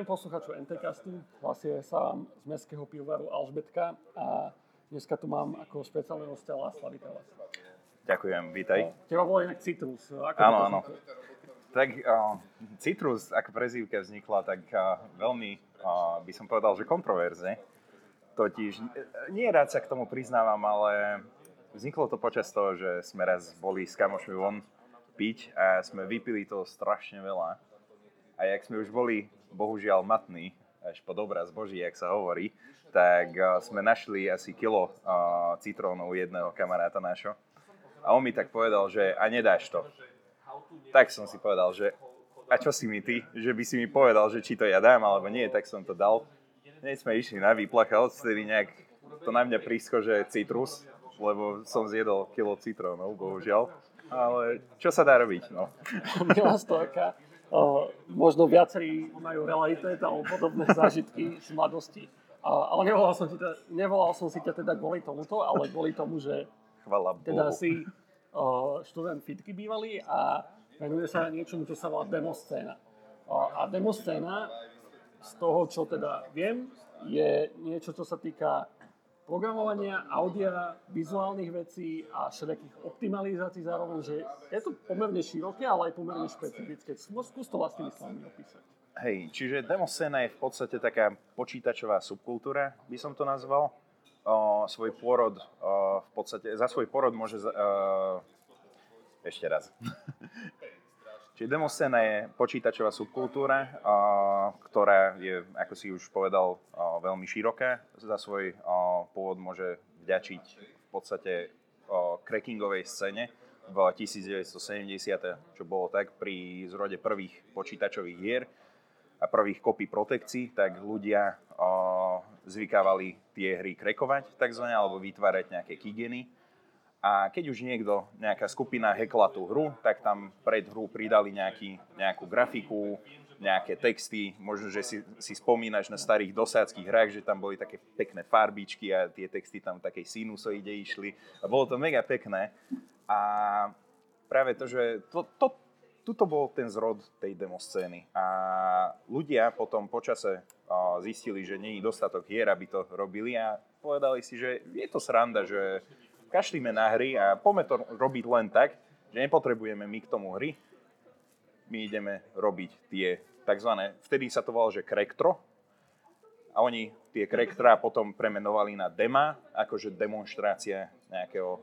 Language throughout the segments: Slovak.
Zdravím posluchačov NTCastu, hlasie sa z mestského pivovaru Alžbetka a dneska tu mám ako špeciálneho hostia Lásla Vitela. Ďakujem, vítaj. Teba bolo inak Citrus. Ako áno, áno. Tak uh, Citrus ako prezývka vznikla tak uh, veľmi, uh, by som povedal, že kontroverzne. Totiž nie rád sa k tomu priznávam, ale vzniklo to počas toho, že sme raz boli s kamošmi von piť a sme vypili toho strašne veľa. A jak sme už boli bohužiaľ matný, až pod obraz Boží, jak sa hovorí, tak uh, sme našli asi kilo uh, citrónov jedného kamaráta nášho. A on mi tak povedal, že a nedáš to. Tak som si povedal, že a čo si mi ty, že by si mi povedal, že či to ja dám alebo nie, tak som to dal. Hneď sme išli na výplach a odtedy nejak to na mňa prísko, že citrus, lebo som zjedol kilo citrónov, bohužiaľ. Ale čo sa dá robiť, no. Milá stojka, možno viacerí majú realitet alebo podobné zážitky z mladosti. Uh, ale nevolal som, ťa, nevolal som si ťa teda kvôli tomuto, ale kvôli tomu, že Chvala teda si uh, študent fitky bývalý a venuje sa niečomu, čo sa volá demoscéna. Uh, a demoscéna, z toho, čo teda viem, je niečo, čo sa týka programovania, audia, vizuálnych vecí a všetkých optimalizácií zároveň, že je to pomerne široké, ale aj pomerne špecifické. Skús to vlastnými slovami opísať. Hej, čiže demoscéna je v podstate taká počítačová subkultúra, by som to nazval. O, svoj pôrod, o, v podstate, za svoj pôrod môže... O, ešte raz. Čiže demoscéna je počítačová subkultúra, ktorá je, ako si už povedal, veľmi široká. Za svoj pôvod môže vďačiť v podstate crackingovej scéne v 1970, čo bolo tak pri zrode prvých počítačových hier a prvých kopí protekcií, tak ľudia zvykávali tie hry krekovať takzvané, alebo vytvárať nejaké kigeny a keď už niekto, nejaká skupina hekla tú hru, tak tam pred hru pridali nejaký, nejakú grafiku, nejaké texty, možno, že si, si spomínaš na starých dosádzkých hrách, že tam boli také pekné farbičky a tie texty tam v takej sinusoide išli. A bolo to mega pekné. A práve to, že to, to, tuto bol ten zrod tej demoscény. A ľudia potom počase zistili, že je dostatok hier, aby to robili a povedali si, že je to sranda, že kašlíme na hry a poďme to robiť len tak, že nepotrebujeme my k tomu hry, my ideme robiť tie tzv. vtedy sa to volalo, že krektro, a oni tie krektra potom premenovali na dema, akože demonstrácia nejakého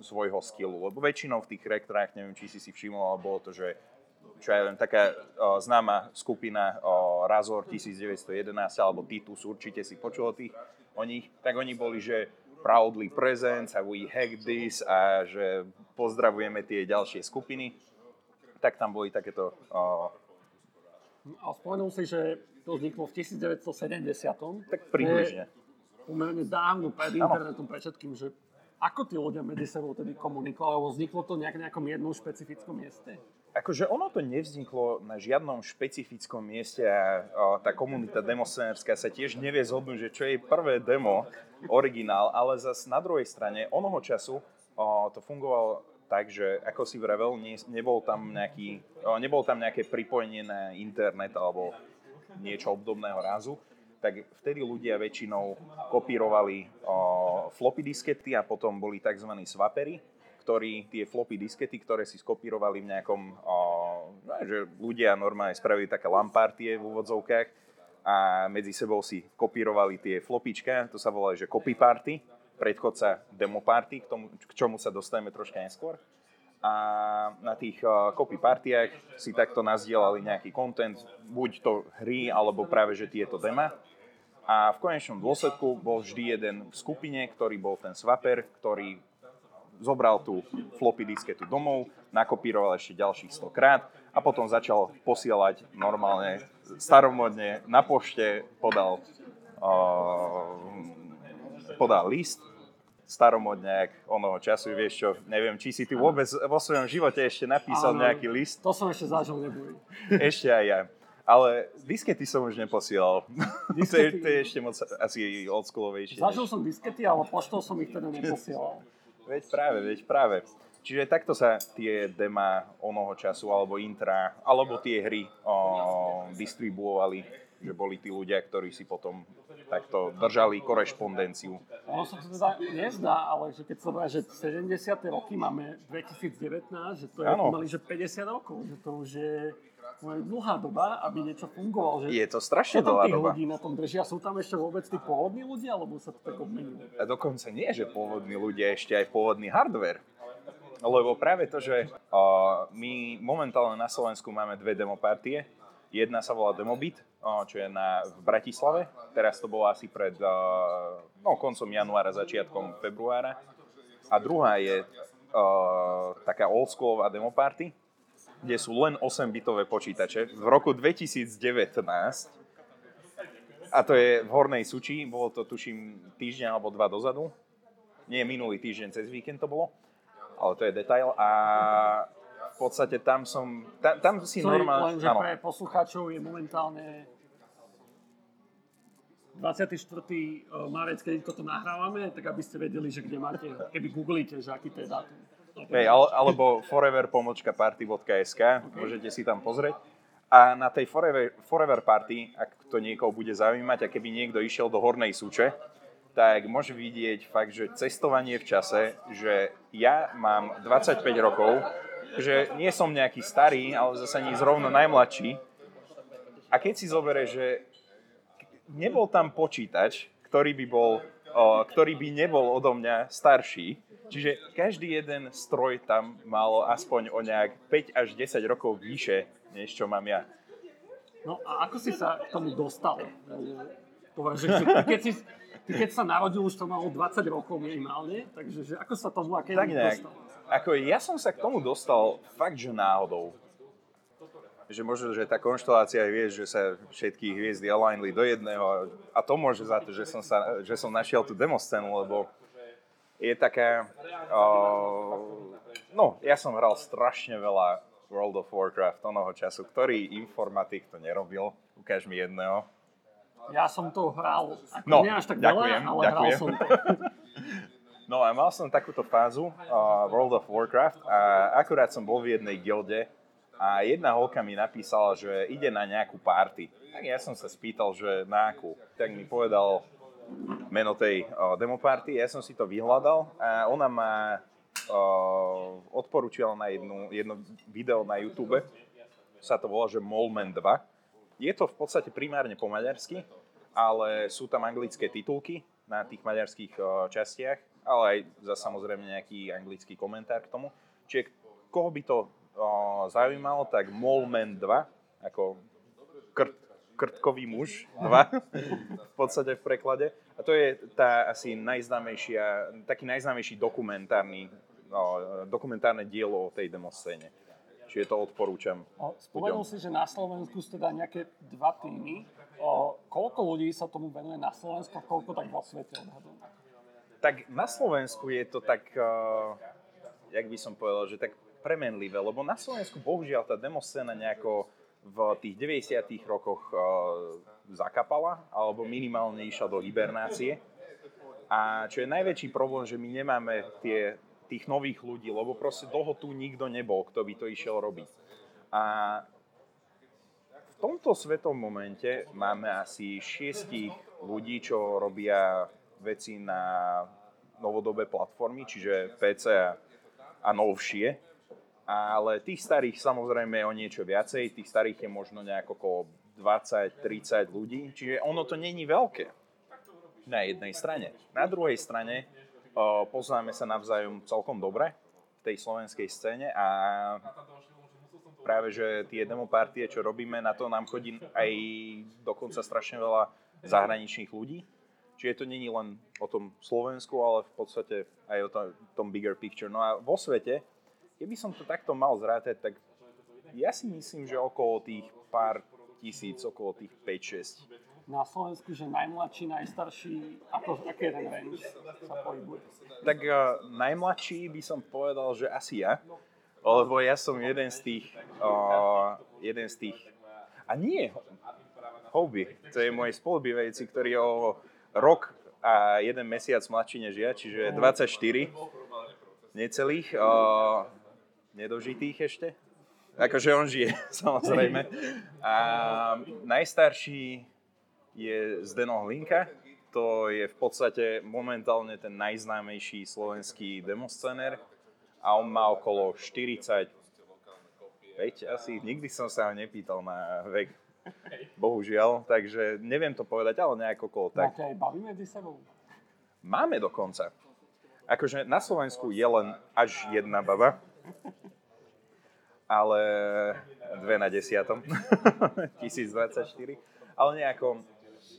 svojho skillu. Lebo väčšinou v tých krektrách, neviem, či si si všimol, ale bolo to, že čo ja viem, taká o, známa skupina o, Razor 1911 alebo Titus, určite si počul o, tých, o nich, tak oni boli, že proudly presents a we hack this a že pozdravujeme tie ďalšie skupiny, tak tam boli takéto... Uh, a spomenul si, že to vzniklo v 1970. Tak približne. Pomerne dávno pred internetom, pre všetkým, že ako tí ľudia medzi sebou tedy komunikovali, alebo vzniklo to nejak nejakom jednom špecifickom mieste? Akože ono to nevzniklo na žiadnom špecifickom mieste a, tá komunita demoscenerská sa tiež nevie zhodnúť, že čo je prvé demo, originál, ale zas na druhej strane onoho času o, to fungovalo tak, že ako si vravel, nie, nebol, tam nejaký, nebol tam nejaké pripojenie na internet alebo niečo obdobného rázu, tak vtedy ľudia väčšinou kopírovali o, floppy diskety a potom boli tzv. swapery, ktorí tie floppy diskety, ktoré si skopírovali v nejakom, o, no, že ľudia normálne spravili také lampartie v úvodzovkách a medzi sebou si kopírovali tie flopička, to sa volá, že copy party, predchodca demo party, k, tomu, k čomu sa dostaneme troška neskôr. A na tých uh, copy partiách si takto nazdielali nejaký content, buď to hry, alebo práve že tieto dema. A v konečnom dôsledku bol vždy jeden v skupine, ktorý bol ten swapper, ktorý zobral tú floppy disketu domov, nakopíroval ešte ďalších 100 krát a potom začal posielať normálne staromodne na pošte, podal, uh, podal list, staromodne, jak onoho času, vieš čo, neviem, či si ty vôbec vo svojom živote ešte napísal Áno, nejaký list. To som ešte zažil, nebudem. Ešte aj ja. Ale diskety som už neposielal. To, je, to je ešte moc asi oldschoolovejšie. Zažil som diskety, ale poštou som ich teda neposielal. Veď práve, veď práve. Čiže takto sa tie dema onoho času, alebo intra, alebo tie hry o, distribuovali. Že boli tí ľudia, ktorí si potom takto držali korešpondenciu. Ono sa to teda nezdá, ale že keď sa že 70. roky máme 2019, že to je pomaly, že 50 rokov, že to už je dlhá doba, aby niečo fungovalo. Že Je to strašne dlhá doba. ľudí na tom držia? Sú tam ešte vôbec tí pôvodní ľudia, alebo sa to tak obmenilo? A dokonca nie, že pôvodní ľudia, ešte aj pôvodný hardware. Lebo práve to, že uh, my momentálne na Slovensku máme dve demopartie. Jedna sa volá Demobit, čo je na, v Bratislave. Teraz to bolo asi pred uh, no, koncom januára, začiatkom februára. A druhá je uh, taká oldschoolová demoparty, kde sú len 8-bitové počítače. V roku 2019 a to je v Hornej Suči, bolo to tuším týždeň alebo dva dozadu. Nie minulý týždeň, cez víkend to bolo. Ale to je detail. A v podstate tam som, tam, tam si normálne... len, že pre poslucháčov je momentálne 24. marec, keď toto nahrávame, tak aby ste vedeli, že kde máte, keby googlíte, že aký to je dátum. Hej, ale, alebo forever.party.sk, môžete si tam pozrieť. A na tej Forever, Forever Party, ak to niekoho bude zaujímať, a keby niekto išiel do Hornej Súče, tak môže vidieť fakt, že cestovanie v čase, že ja mám 25 rokov, že nie som nejaký starý, ale zase nie zrovna najmladší. A keď si zoberie, že nebol tam počítač, ktorý by bol, ktorý by nebol odo mňa starší, čiže každý jeden stroj tam mal aspoň o nejak 5 až 10 rokov vyššie, než čo mám ja. No a ako si sa k tomu dostal? Povedal, že keď, si, ty keď sa narodil, už to malo 20 rokov minimálne, takže že ako sa keď Tak nejak. dostal? Ako ja som sa k tomu dostal fakt, že náhodou. Že možno, že tá konštelácia vieš, že sa všetky hviezdy alignli do jedného a, a to môže za to, že som, sa, že som našiel tú demoscénu, lebo je taká... Uh, no, ja som hral strašne veľa World of Warcraft onoho času. Ktorý informatik to nerobil? Ukáž mi jedného. Ja som to hral, ako No, nie až tak ďakujem, veľa, ale ďakujem. hral som to. No a mal som takúto fázu uh, World of Warcraft a akurát som bol v jednej gilde a jedna holka mi napísala, že ide na nejakú party. Tak ja som sa spýtal, že na akú. Tak mi povedal meno tej uh, demo party, ja som si to vyhľadal a ona ma uh, odporúčila na jednu, jedno video na YouTube, sa to volá, že Molman 2. Je to v podstate primárne po maďarsky, ale sú tam anglické titulky na tých maďarských uh, častiach, ale aj za samozrejme nejaký anglický komentár k tomu. Čiže koho by to uh, zaujímalo, tak Molman 2, ako krt, krtkový muž 2, v podstate v preklade. A to je tá asi najznámejšia, taký najznámejší dokumentárny, no, dokumentárne dielo o tej demoscéne. Čiže to odporúčam. O, Spomenul si, že na Slovensku sú teda nejaké dva týmy. O, koľko ľudí sa tomu venuje na Slovensku koľko tak vo svete odhadujem? Tak na Slovensku je to tak, uh, jak by som povedal, že tak premenlivé, lebo na Slovensku bohužiaľ tá demoscéna nejako v tých 90 rokoch uh, zakapala, alebo minimálne išla do hibernácie. A čo je najväčší problém, že my nemáme tie, tých nových ľudí, lebo proste dlho tu nikto nebol, kto by to išiel robiť. A v tomto svetom momente máme asi šiestich ľudí, čo robia veci na novodobé platformy, čiže PC a, a novšie. Ale tých starých samozrejme je o niečo viacej, tých starých je možno nejako okolo 20-30 ľudí, čiže ono to není veľké na jednej strane. Na druhej strane poznáme sa navzájom celkom dobre v tej slovenskej scéne a práve, že tie demopartie, čo robíme, na to nám chodí aj dokonca strašne veľa zahraničných ľudí. Čiže to není len o tom Slovensku, ale v podstate aj o tom bigger picture. No a vo svete, keby som to takto mal zrátať, tak ja si myslím, že okolo tých pár tisíc, okolo tých 5-6. Na Slovensku, že najmladší, najstarší, ako, aký je ten range sa pohybuje? Tak uh, najmladší by som povedal, že asi ja. Lebo ja som jeden z tých, uh, jeden z tých, a nie, hobby, to je môj spolubývajúci, ktorý je o rok a jeden mesiac mladší než ja, čiže 24 necelých, uh, nedožitých ešte. Akože on žije, samozrejme. A najstarší je Zdeno Hlinka. To je v podstate momentálne ten najznámejší slovenský demoscener. A on má okolo 40 5 asi. Nikdy som sa ho nepýtal na vek. Bohužiaľ, takže neviem to povedať, ale nejako okolo tak. Máte aj baví medzi sebou? Máme dokonca. Akože na Slovensku je len až jedna baba, ale dve na desiatom, 1024. Ale nejako,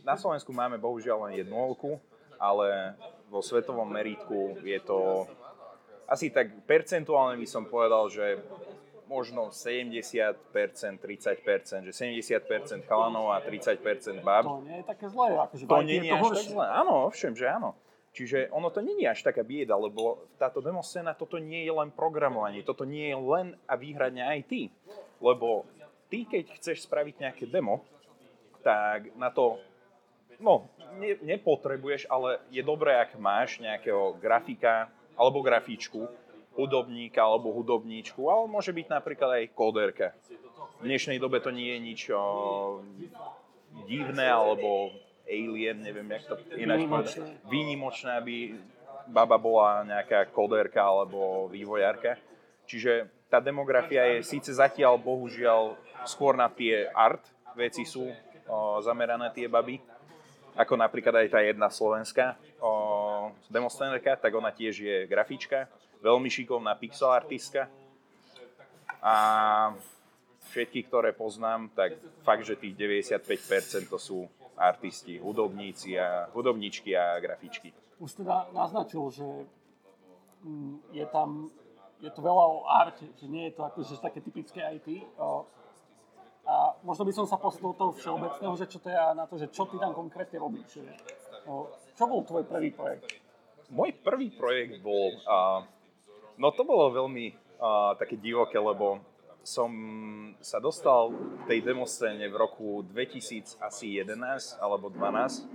na Slovensku máme bohužiaľ len jednu olku, ale vo svetovom meritku je to asi tak percentuálne by som povedal, že možno 70%, 30%, že 70% chalanov a 30% bab. To nie je také zlé, akože to nie je až tak zlé. Áno, ovšem, že áno. Čiže ono to je až taká bieda, lebo táto demoscéna, toto nie je len programovanie, toto nie je len a výhradne IT. Lebo ty, keď chceš spraviť nejaké demo, tak na to, no, ne, nepotrebuješ, ale je dobré, ak máš nejakého grafika alebo grafičku, hudobníka alebo hudobníčku, ale môže byť napríklad aj kóderka. V dnešnej dobe to nie je nič o, divné alebo alien, neviem, jak to ináč povedať. Výnimočné, aby baba bola nejaká kóderka alebo vývojárka. Čiže tá demografia je síce zatiaľ, bohužiaľ, skôr na tie art veci sú o, zamerané tie baby, ako napríklad aj tá jedna slovenská o, tak ona tiež je grafička veľmi šikovná pixel artistka. A všetkých, ktoré poznám, tak fakt, že tých 95% to sú artisti, hudobníci a hudobníčky a grafičky. Už teda naznačil, že mm, je tam, je to veľa o arte, že nie je to akože také typické IT. A možno by som sa posunul toho všeobecného, že čo to je na to, že čo ty tam konkrétne robíš. Čo bol tvoj prvý projekt? Môj prvý projekt bol uh, No to bolo veľmi uh, také divoké, lebo som sa dostal tej demoscéne v roku 2011 alebo 12.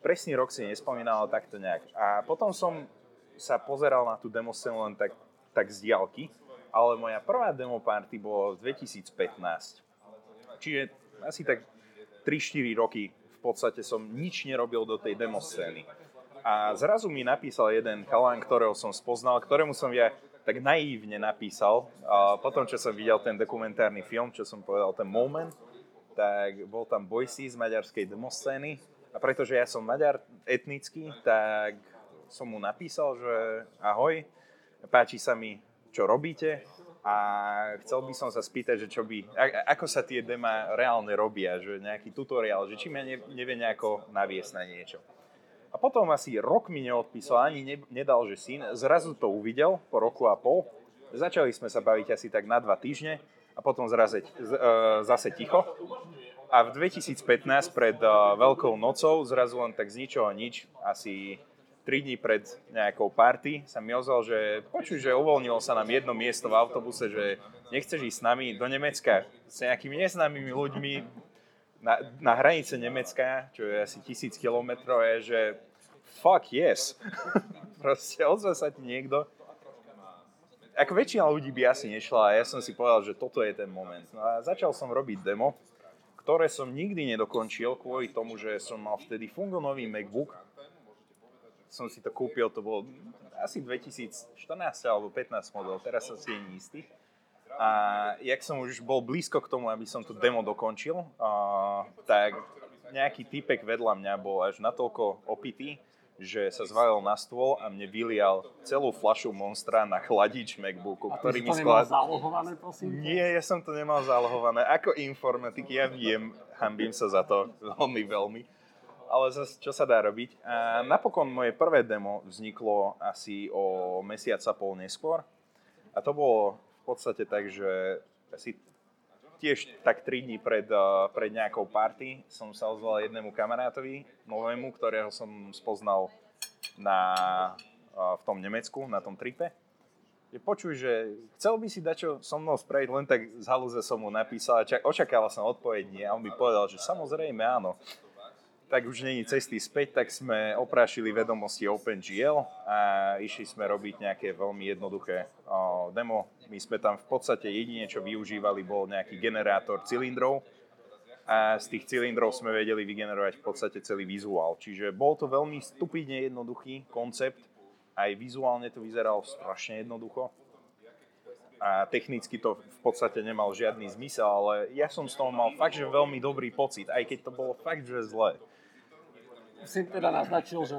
Presný rok si nespomínal takto nejak. A potom som sa pozeral na tú demoscénu len tak, tak z diálky, ale moja prvá demo party bolo v 2015. Čiže asi tak 3-4 roky v podstate som nič nerobil do tej demoscény. A zrazu mi napísal jeden chalán, ktorého som spoznal, ktorému som ja tak naívne napísal. A potom, čo som videl ten dokumentárny film, čo som povedal, ten moment, tak bol tam Boysi z maďarskej demoscény. A pretože ja som maďar etnický, tak som mu napísal, že ahoj, páči sa mi, čo robíte a chcel by som sa spýtať, že čo by, ako sa tie dema reálne robia, že nejaký tutoriál, že či ma nevie nejako naviesť na niečo. A potom asi rok mi neodpísal, ani ne, nedal, že syn. Zrazu to uvidel po roku a pol. Začali sme sa baviť asi tak na dva týždne a potom zraze, z, e, zase ticho. A v 2015 pred e, Veľkou nocou, zrazu len tak z ničoho nič, asi 3 dní pred nejakou party sa mi ozval, že počuj, že uvoľnilo sa nám jedno miesto v autobuse, že nechceš ísť s nami do Nemecka s nejakými neznámymi ľuďmi, na, na hranice Nemecka, čo je asi tisíc kilometrov, je, že fuck yes. Proste ozve sa ti niekto. Ako väčšina ľudí by asi nešla a ja som si povedal, že toto je ten moment. No a začal som robiť demo, ktoré som nikdy nedokončil kvôli tomu, že som mal vtedy fungonový MacBook. Som si to kúpil, to bol asi 2014 alebo 15 model, teraz som si nie istý. A jak som už bol blízko k tomu, aby som to demo dokončil, a, tak nejaký typek vedľa mňa bol až natoľko opitý, že sa zvalil na stôl a mne vylial celú flašu Monstra na chladič MacBooku, a ktorý mi sklad... zálohované, prosím? Nie, ja som to nemal zálohované. Ako informatik, ja viem, hambím sa za to veľmi, veľmi. Ale zase, čo sa dá robiť? A napokon moje prvé demo vzniklo asi o mesiac a pol neskôr. A to bolo podstate tak, že asi tiež tak 3 dní pred, uh, pred nejakou party som sa ozval jednému kamarátovi, novému, ktorého som spoznal na, uh, v tom Nemecku, na tom tripe. Je počuj, že chcel by si dať čo so mnou spraviť, len tak z halúze som mu napísal a čak, očakával som odpoveď. A on by povedal, že samozrejme áno. Tak už není cesty späť, tak sme oprášili vedomosti OpenGL a išli sme robiť nejaké veľmi jednoduché demo. My sme tam v podstate jedine, čo využívali, bol nejaký generátor cylindrov a z tých cylindrov sme vedeli vygenerovať v podstate celý vizuál. Čiže bol to veľmi stupidne jednoduchý koncept, aj vizuálne to vyzeralo strašne jednoducho a technicky to v podstate nemal žiadny zmysel, ale ja som z toho mal fakt, že veľmi dobrý pocit, aj keď to bolo fakt, že zlé si teda naznačil, že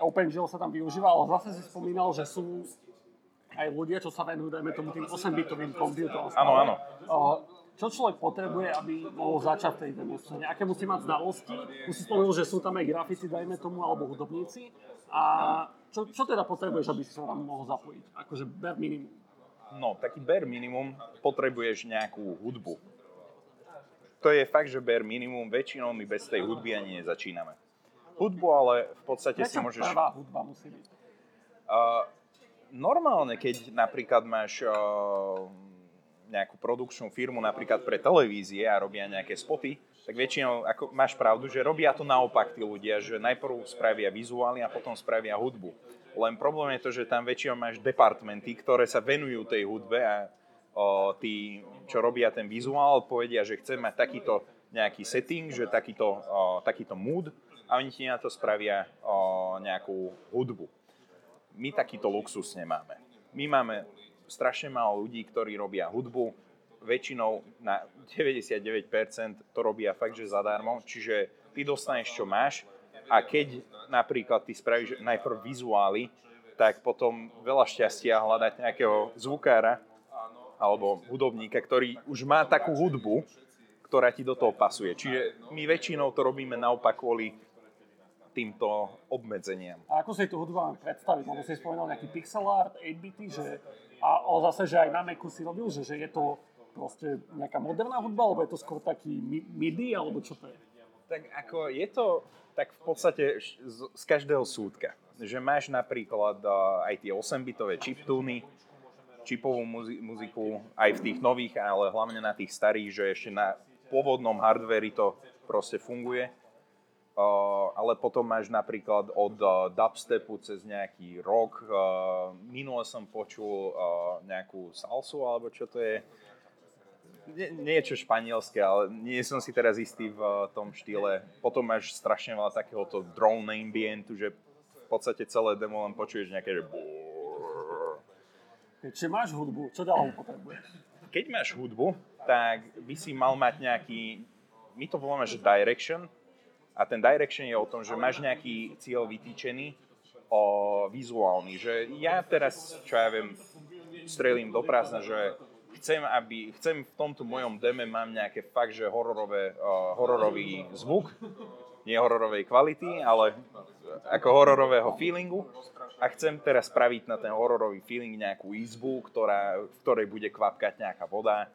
OpenGL sa tam využíva, ale zase si spomínal, že sú aj ľudia, čo sa venujú, dajme tomu tým 8-bitovým počítačom. Áno, áno. Čo človek potrebuje, aby mohol začať v tej demoscéne? Aké musí mať znalosti? Už si spomenul, že sú tam aj grafici, dajme tomu, alebo hudobníci. A čo, čo teda potrebuješ, aby si sa tam mohol zapojiť? Akože bare minimum. No, taký bare minimum potrebuješ nejakú hudbu. To je fakt, že bare minimum. Väčšinou my bez tej hudby ani nezačíname hudbu, ale v podstate Prečo si môžeš... prvá hudba musí byť? Uh, normálne, keď napríklad máš uh, nejakú produkčnú firmu napríklad pre televízie a robia nejaké spoty, tak väčšinou ako, máš pravdu, že robia to naopak tí ľudia, že najprv spravia vizuály a potom spravia hudbu. Len problém je to, že tam väčšinou máš departmenty, ktoré sa venujú tej hudbe a o, tí, čo robia ten vizuál, povedia, že chcem mať takýto nejaký setting, že takýto, o, takýto mood a oni ti na to spravia o, nejakú hudbu. My takýto luxus nemáme. My máme strašne málo ľudí, ktorí robia hudbu, väčšinou na 99% to robia fakt, že zadarmo, čiže ty dostaneš, čo máš a keď napríklad ty spravíš najprv vizuály, tak potom veľa šťastia hľadať nejakého zvukára alebo hudobníka, ktorý už má takú hudbu, ktorá ti do toho pasuje. Čiže my väčšinou to robíme naopak kvôli týmto obmedzeniam. A ako si tú hudbu mám predstaviť? Lebo si spomenul nejaký pixel art, 8-bity, že, a o zase, že aj na Macu si robil, že, že je to proste nejaká moderná hudba, alebo je to skôr taký MIDI, alebo čo to je? Tak ako je to tak v podstate z, z každého súdka. Že máš napríklad uh, aj tie 8-bitové chiptuny, čipovú muziku aj v tých nových, ale hlavne na tých starých, že ešte na pôvodnom hardveri to proste funguje ale potom máš napríklad od uh, dubstepu cez nejaký rock. Uh, minule som počul nejakú salsu, alebo čo to je. Nie, niečo španielské, ale nie som si teraz istý v tom štýle. Potom máš strašne veľa takéhoto drone ambientu, že v podstate celé demo len počuješ nejaké, že Čiže máš hudbu, čo ďalej potrebuješ? Keď máš hudbu, tak by si mal mať nejaký, my to voláme, že direction, a ten direction je o tom, že máš nejaký cieľ vytýčený, o, vizuálny, že ja teraz, čo ja viem, strelím do prázdna, že chcem, aby, chcem v tomto mojom deme mám nejaké fakt, že hororové, uh, hororový zvuk, nie hororovej kvality, ale ako hororového feelingu. A chcem teraz spraviť na ten hororový feeling nejakú izbu, ktorá, v ktorej bude kvapkať nejaká voda.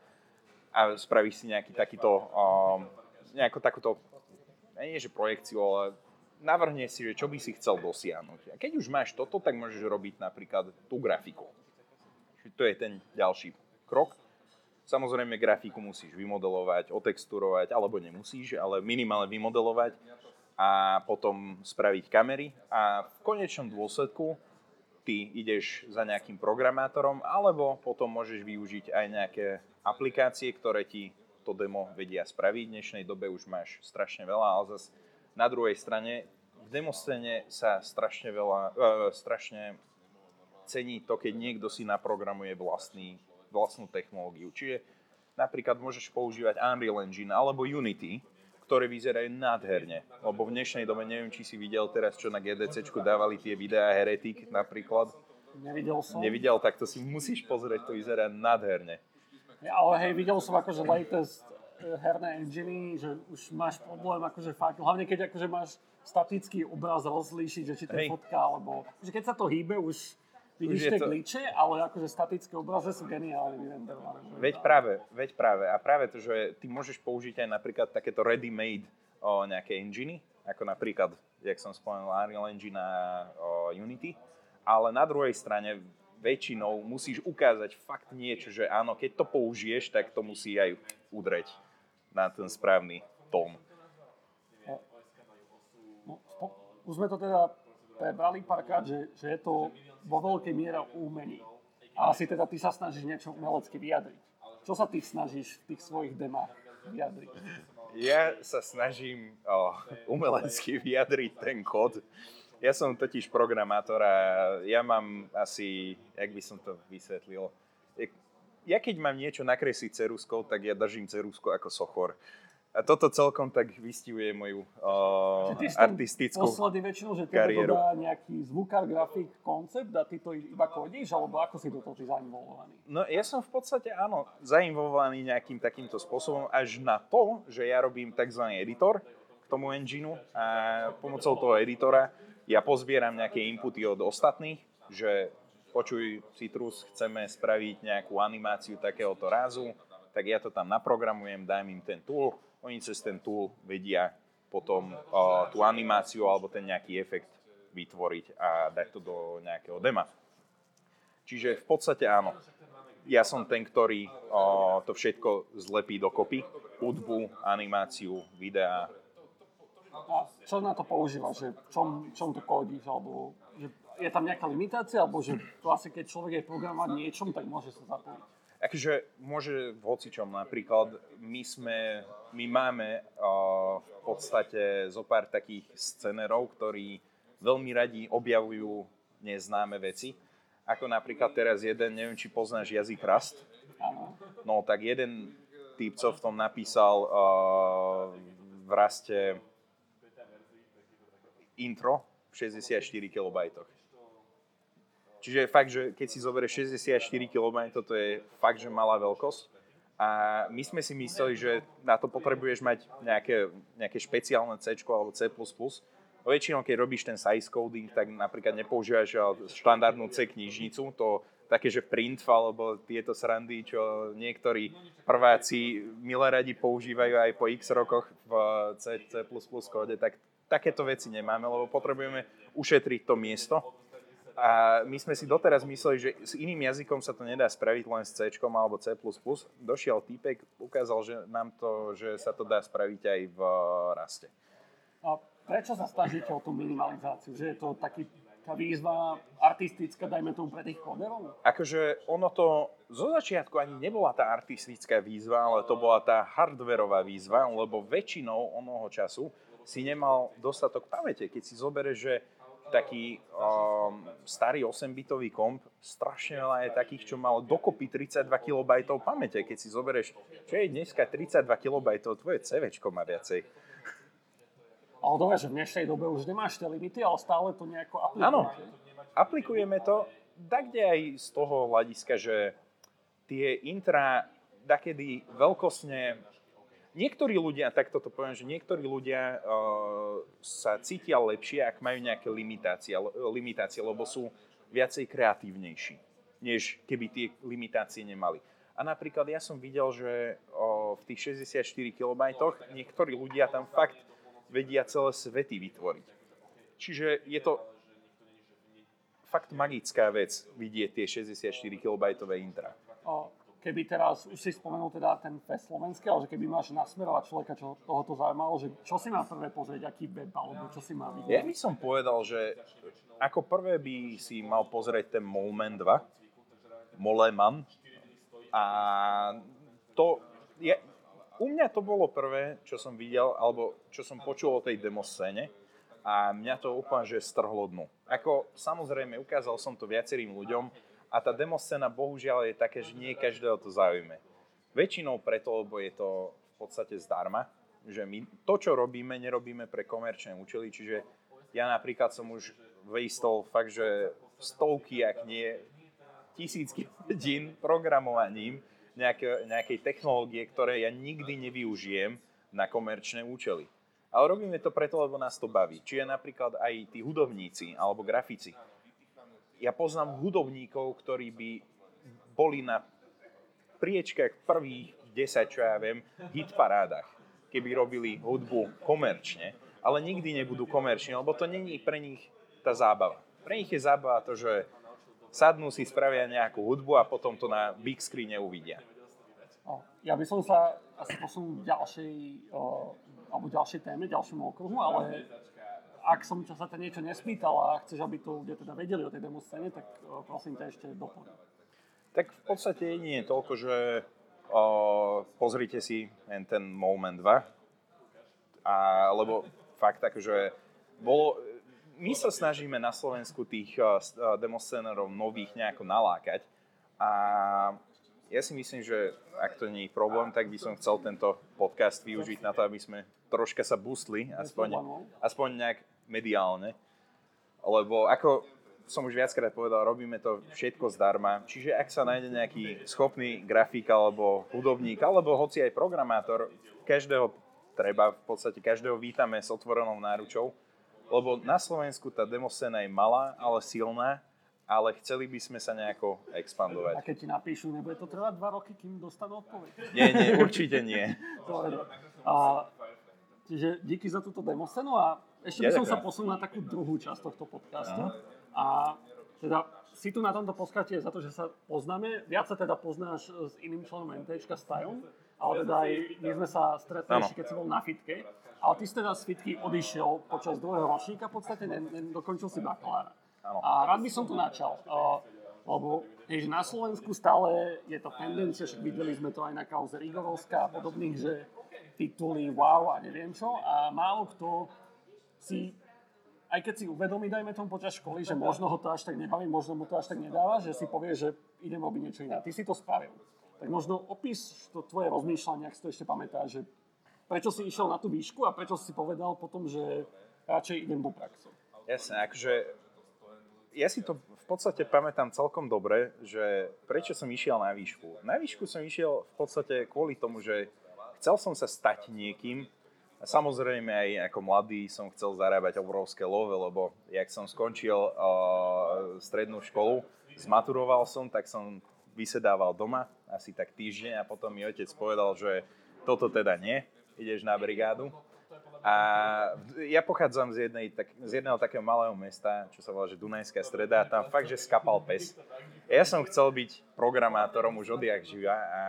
A spravíš si nejaký takýto, um, nejakú takúto nie že projekciu, ale navrhne si, že čo by si chcel dosiahnuť. A keď už máš toto, tak môžeš robiť napríklad tú grafiku. Čiže to je ten ďalší krok. Samozrejme, grafiku musíš vymodelovať, otexturovať, alebo nemusíš, ale minimálne vymodelovať a potom spraviť kamery a v konečnom dôsledku ty ideš za nejakým programátorom alebo potom môžeš využiť aj nejaké aplikácie, ktoré ti to demo vedia spraviť. V dnešnej dobe už máš strašne veľa, ale zase na druhej strane v demoscéne sa strašne veľa, e, strašne cení to, keď niekto si naprogramuje vlastný, vlastnú technológiu. Čiže napríklad môžeš používať Unreal Engine alebo Unity, ktoré vyzerajú nádherne. Lebo v dnešnej dobe, neviem, či si videl teraz, čo na GDC dávali tie videá Heretic napríklad. Nevidel som. Nevidel, tak to si musíš pozrieť, to vyzerá nádherne. Ja, ale hej, videl som akože latest eh, herné engine, že už máš problém akože fakt, hlavne keď akože máš statický obraz rozlíšiť, že či to je fotka, alebo že keď sa to hýbe, už vidíš tie to... glitche, ale akože statické obrazy sú geniálne vyrenderované. Veď práve, veď práve. A práve to, že ty môžeš použiť aj napríklad takéto ready-made o, nejaké enginy, ako napríklad, jak som spomenul, Unreal Engine a o, Unity, ale na druhej strane väčšinou musíš ukázať fakt niečo, že áno, keď to použiješ, tak to musí aj udreť na ten správny tón. už sme to teda prebrali párkrát, že, že je to vo veľkej miere umení. A asi teda ty sa snažíš niečo umelecky vyjadriť. Čo sa ty snažíš v tých svojich demách vyjadriť? Ja sa snažím o, umelecky vyjadriť ten kód. Ja som totiž programátor a ja mám asi, jak by som to vysvetlil, ja keď mám niečo nakresliť ceruskou, tak ja držím cerusku ako sochor. A toto celkom tak vystihuje moju uh, artistickú posledný väčšinou, že kariéru. dá nejaký zvukár, grafik, koncept a ty to iba kodíš, alebo ako si do toho ty zainvolovaný? No ja som v podstate áno, zainvolovaný nejakým takýmto spôsobom až na to, že ja robím tzv. editor k tomu engineu a pomocou toho editora ja pozbieram nejaké inputy od ostatných, že počuj Citrus, chceme spraviť nejakú animáciu takéhoto rázu, tak ja to tam naprogramujem, dám im ten tool, oni cez ten tool vedia potom uh, tú animáciu alebo ten nejaký efekt vytvoriť a dať to do nejakého dema. Čiže v podstate áno, ja som ten, ktorý uh, to všetko zlepí dokopy, hudbu, animáciu, videa. A čo na to používaš? Že čom, čom to kodíš? Alebo že je tam nejaká limitácia? Alebo že vlastne keď človek je programovať niečom, tak môže sa zapojiť? Akože môže v hocičom. Napríklad my sme, my máme uh, v podstate zo pár takých scenerov, ktorí veľmi radi objavujú neznáme veci. Ako napríklad teraz jeden, neviem, či poznáš jazyk Rust. No tak jeden co v tom napísal uh, v Raste intro v 64 kilobajtoch. Čiže fakt, že keď si zoberieš 64 km, to je fakt, že malá veľkosť. A my sme si mysleli, že na to potrebuješ mať nejaké, nejaké špeciálne C alebo C++. No väčšinou, keď robíš ten size coding, tak napríklad nepoužívaš štandardnú C knižnicu, to také, že print alebo tieto srandy, čo niektorí prváci milé radi používajú aj po x rokoch v C, C++ kóde, tak takéto veci nemáme, lebo potrebujeme ušetriť to miesto a my sme si doteraz mysleli, že s iným jazykom sa to nedá spraviť len s C alebo C++. Došiel týpek, ukázal že nám to, že sa to dá spraviť aj v raste. A prečo sa snažíte o tú minimalizáciu? Že je to taký tá výzva artistická, dajme tomu pre tých koderov? Akože ono to zo začiatku ani nebola tá artistická výzva, ale to bola tá hardverová výzva, lebo väčšinou onoho času si nemal dostatok pamäte. Keď si zoberieš, že taký um, starý 8-bitový komp, strašne veľa je takých, čo mal dokopy 32 KB pamäte. Keď si zoberieš, čo je dneska 32 KB, tvoje CV má viacej. Ale dobre, že v dnešnej dobe už nemáš tie limity, ale stále to nejako aplikujete. Áno, aplikujeme to, kde aj z toho hľadiska, že tie intra takedy veľkosne niektorí ľudia, tak toto poviem, že niektorí ľudia uh, sa cítia lepšie, ak majú nejaké limitácie, limitácie, lebo sú viacej kreatívnejší, než keby tie limitácie nemali. A napríklad ja som videl, že uh, v tých 64 kB niektorí ľudia tam fakt vedia celé svety vytvoriť. Čiže je to fakt magická vec vidieť tie 64 kB intra keby teraz, už si spomenul teda ten fest slovenský, ale že keby máš nasmerovať človeka, čo tohoto zaujímalo, že čo si má prvé pozrieť, aký web, alebo čo si má vidieť? Ja by som povedal, že ako prvé by si mal pozrieť ten Molman 2, Moleman. A to, je, u mňa to bolo prvé, čo som videl, alebo čo som počul o tej demo scéne a mňa to úplne že strhlo dnu. Ako samozrejme ukázal som to viacerým ľuďom, a tá demoscéna bohužiaľ je také, že nie každého to zaujíme. Väčšinou preto, lebo je to v podstate zdarma, že my to, čo robíme, nerobíme pre komerčné účely, čiže ja napríklad som už vyistol fakt, že stovky, ak nie tisícky hodín programovaním nejaké, nejakej technológie, ktoré ja nikdy nevyužijem na komerčné účely. Ale robíme to preto, lebo nás to baví. Čiže napríklad aj tí hudobníci alebo grafici ja poznám hudobníkov, ktorí by boli na priečkách prvých 10, čo ja viem, hit parádach, keby robili hudbu komerčne, ale nikdy nebudú komerčne, lebo to není pre nich tá zábava. Pre nich je zábava to, že sadnú si, spravia nejakú hudbu a potom to na big screen uvidia. Ja by som sa asi posunul k ďalšej, alebo ďalšej téme, ďalšiemu okruhu, ale ak som sa ťa niečo nespýtal a chceš, aby to ľudia teda vedeli o tej demo scéne, tak prosím ťa ešte doplň. Tak v podstate nie je toľko, že uh, pozrite si ten Moment 2, a, lebo fakt že bolo, my sa snažíme na Slovensku tých uh, demoscénerov nových nejako nalákať. A ja si myslím, že ak to nie je problém, tak by som chcel tento podcast využiť na to, aby sme troška sa boostli, aspoň, aspoň nejak mediálne. Lebo ako som už viackrát povedal, robíme to všetko zdarma. Čiže ak sa nájde nejaký schopný grafik alebo hudobník, alebo hoci aj programátor, každého treba, v podstate každého vítame s otvorenou náručou. Lebo na Slovensku tá demoscéna je malá, ale silná ale chceli by sme sa nejako expandovať. A keď ti napíšu, nebude to trvať dva roky, kým dostanú odpoveď? Nie, nie, určite nie. a, čiže díky za túto demoscenu a ešte by som sa posunul na takú druhú časť tohto podcastu. A teda si tu na tomto podcaste za to, že sa poznáme. Viac sa teda poznáš s iným členom MTčka, s Tajom, ale teda aj my sme sa stretli ešte, keď si bol na fitke. Ale ty si teda z fitky odišiel počas druhého ročníka, v podstate dokončil si bakalára. A rád by som tu načal, uh, lebo že na Slovensku stále je to tendencia, však videli sme to aj na kauze Rigorovská a podobných, že tituly wow a neviem čo a málo kto si aj keď si uvedomí, dajme tomu počas školy, že možno ho to až tak nebaví, možno mu to až tak nedáva, že si povie, že idem robiť niečo iné. Ty si to spravil. Tak možno opis to tvoje rozmýšľanie, ak si to ešte pamätáš, že prečo si išiel na tú výšku a prečo si povedal potom, že radšej idem do praxe. Jasne, akože ja si to v podstate pamätám celkom dobre, že prečo som išiel na výšku. Na výšku som išiel v podstate kvôli tomu, že chcel som sa stať niekým, a samozrejme aj ako mladý som chcel zarábať obrovské love, lebo jak som skončil uh, strednú školu, zmaturoval som, tak som vysedával doma asi tak týždeň a potom mi otec povedal, že toto teda nie, ideš na brigádu. A ja pochádzam z, jednej, tak, z jedného takého malého mesta, čo sa volá, že Dunajská streda, a tam fakt, že skapal pes. Ja som chcel byť programátorom už odjak živa a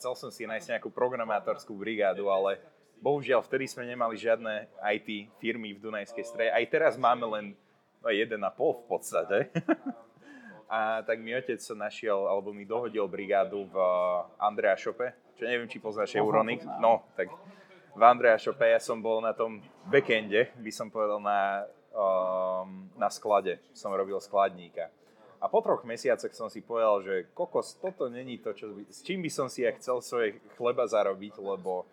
chcel som si nájsť nejakú programátorskú brigádu, ale bohužiaľ vtedy sme nemali žiadne IT firmy v Dunajskej strede. Aj teraz máme len no, jeden a pol v podstate. a tak mi otec našiel, alebo mi dohodil brigádu v Andrea Shope, čo neviem, či poznáš Euronic. No, tak v Andrea Shope ja som bol na tom backende, by som povedal, na, um, na sklade. Som robil skladníka. A po troch mesiacoch som si povedal, že kokos, toto není to, čo s čím by som si ja chcel svoje chleba zarobiť, lebo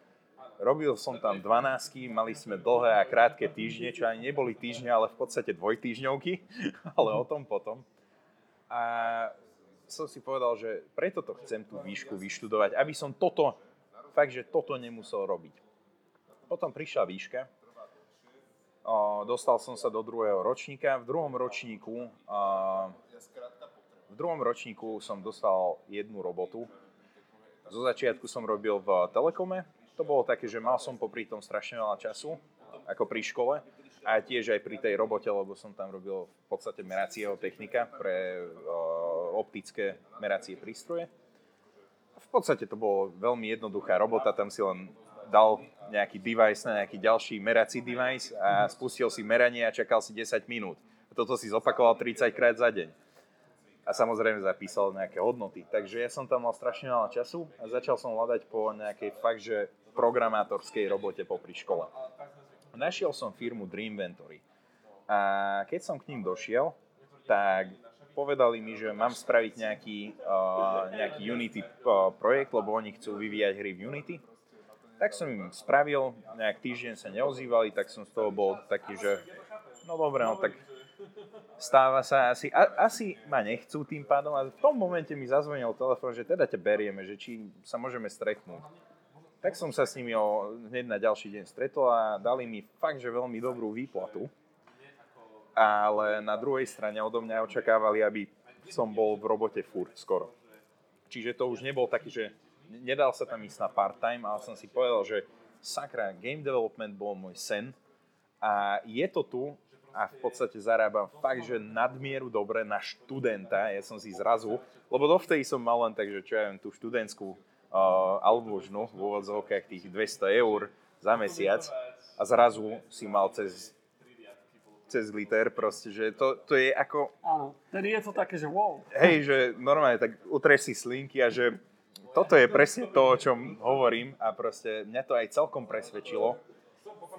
robil som tam 12, mali sme dlhé a krátke týždne, čo ani neboli týždne, ale v podstate dvojtýždňovky, ale o tom potom. A som si povedal, že preto to chcem tú výšku vyštudovať, aby som toto, fakt, že toto nemusel robiť. Potom prišla výška, dostal som sa do druhého ročníka. V druhom ročníku, v druhom ročníku som dostal jednu robotu. Zo začiatku som robil v Telekome. To bolo také, že mal som popri tom strašne veľa času, ako pri škole. A tiež aj pri tej robote, lebo som tam robil v podstate meracieho technika pre optické meracie prístroje. V podstate to bolo veľmi jednoduchá robota, tam si len dal nejaký device na nejaký ďalší merací device a spustil si meranie a čakal si 10 minút. A toto si zopakoval 30 krát za deň. A samozrejme zapísal nejaké hodnoty. Takže ja som tam mal strašne veľa času a začal som hľadať po nejakej fakt, že programátorskej robote popri škole. Našiel som firmu Dreamventory. A keď som k ním došiel, tak povedali mi, že mám spraviť nejaký, nejaký Unity uh, projekt, lebo oni chcú vyvíjať hry v Unity tak som im spravil, nejak týždeň sa neozývali, tak som z toho bol taký, že no dobre, no tak stáva sa asi, a, asi ma nechcú tým pádom a v tom momente mi zazvonil telefón, že teda ťa berieme, že či sa môžeme stretnúť. Tak som sa s nimi o, hneď na ďalší deň stretol a dali mi fakt, že veľmi dobrú výplatu. Ale na druhej strane odo mňa očakávali, aby som bol v robote furt skoro. Čiže to už nebol taký, že nedal sa tam ísť na part-time, ale som si povedal, že sakra, game development bol môj sen a je to tu a v podstate zarábam fakt, že nadmieru dobre na študenta. Ja som si zrazu, lebo dovtedy som mal len takže čo ja viem, tú študentskú uh, albožnu v úvodzovkách tých 200 eur za mesiac a zrazu si mal cez cez liter proste, že to, to je ako... Áno, tedy je to také, že wow. Hej, že normálne tak utreš si slinky a že toto je presne to, o čom hovorím a proste mňa to aj celkom presvedčilo,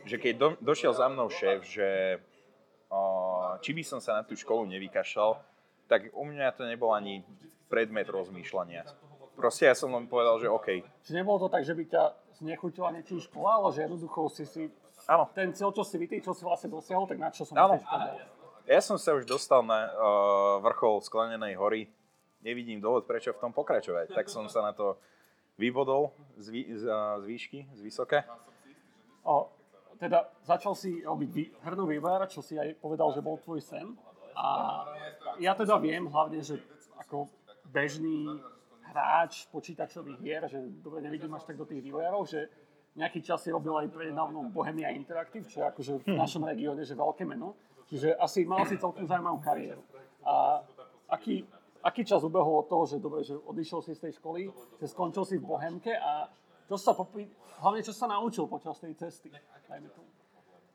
že keď do, došiel za mnou šéf, že o, či by som sa na tú školu nevykašľal, tak u mňa to nebol ani predmet rozmýšľania. Proste ja som len povedal, že OK. Čiže nebolo to tak, že by ťa znechutila niečím škola, ale že jednoducho si si Áno. ten cieľ, čo si vytýčil, si vlastne dosiahol, tak na čo som škole. Ja som sa už dostal na uh, vrchol sklenenej hory. Nevidím dôvod, prečo v tom pokračovať. Tak som sa na to vybodol z, vý, z, uh, z výšky, z vysoké. O, teda začal si robiť vý, hernú vývar, čo si aj povedal, že bol tvoj sen. A ja teda viem hlavne, že ako bežný hráč počítačových hier, že dobre nevidím až tak do tých vývojárov, že nejaký čas si robil aj prednávno Bohemia Interactive, čo je akože v našom regióne že veľké meno. Čiže asi mal si celkom zaujímavú kariéru. A aký, aký čas ubehol od toho, že dobre, že odišiel si z tej školy, že skončil si v Bohemke a čo sa popri... hlavne čo sa naučil počas tej cesty.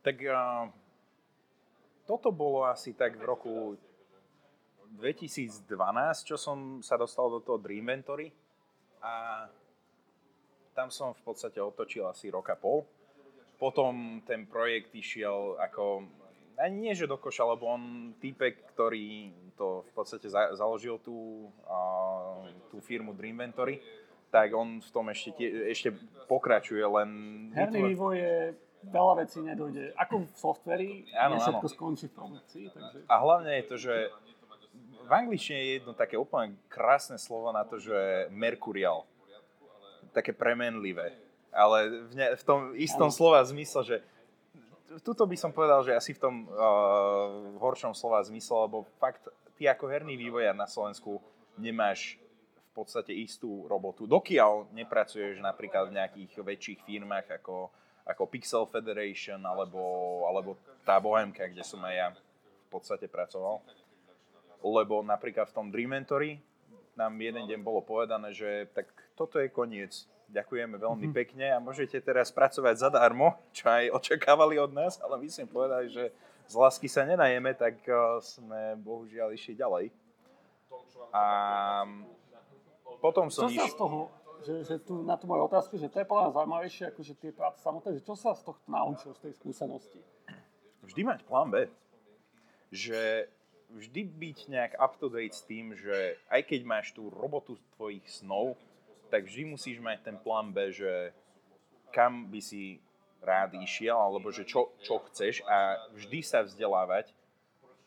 Tak uh, toto bolo asi tak v roku 2012, čo som sa dostal do toho Dreamventory a tam som v podstate otočil asi rok a pol. Potom ten projekt išiel ako, ani nie že do koša, lebo on týpek, ktorý to v podstate za, založil tú, uh, tú firmu Dreamventory, tak on v tom ešte, tie, ešte pokračuje, len... Herný vytvor- vývoj je veľa vecí nedojde. Ako v softveri, Áno, všetko áno. skončí v produkcii. Takže... A hlavne je to, že v angličtine je jedno také úplne krásne slovo na to, že mercurial. Také premenlivé. Ale v, ne, v tom istom slova zmysle, že tuto by som povedal, že asi v tom uh, horšom slova zmysle, lebo fakt ty ako herný vývojár na Slovensku nemáš v podstate istú robotu. Dokiaľ nepracuješ napríklad v nejakých väčších firmách ako, ako Pixel Federation alebo, alebo tá Bohemka, kde som aj ja v podstate pracoval. Lebo napríklad v tom Dreamventory nám jeden deň bolo povedané, že tak toto je koniec. Ďakujeme veľmi Mhm. pekne a môžete teraz pracovať zadarmo, čo aj očakávali od nás, ale my sme povedali, že z lásky sa nenajeme, tak eh, sme bohužiaľ išli ďalej. A potom Čo som sa iš... z toho, že, že tu na tú moju otázku, že to je podľa zaujímavejšie ako že tie práce samotné, že čo sa z toho naučil, z tej skúsenosti? vždy mať plán B. Že vždy byť nejak up to date s tým, že aj keď máš tú robotu tvojich snov, tak vždy musíš mať ten plán B, že kam by si rád išiel, alebo že čo, čo chceš a vždy sa vzdelávať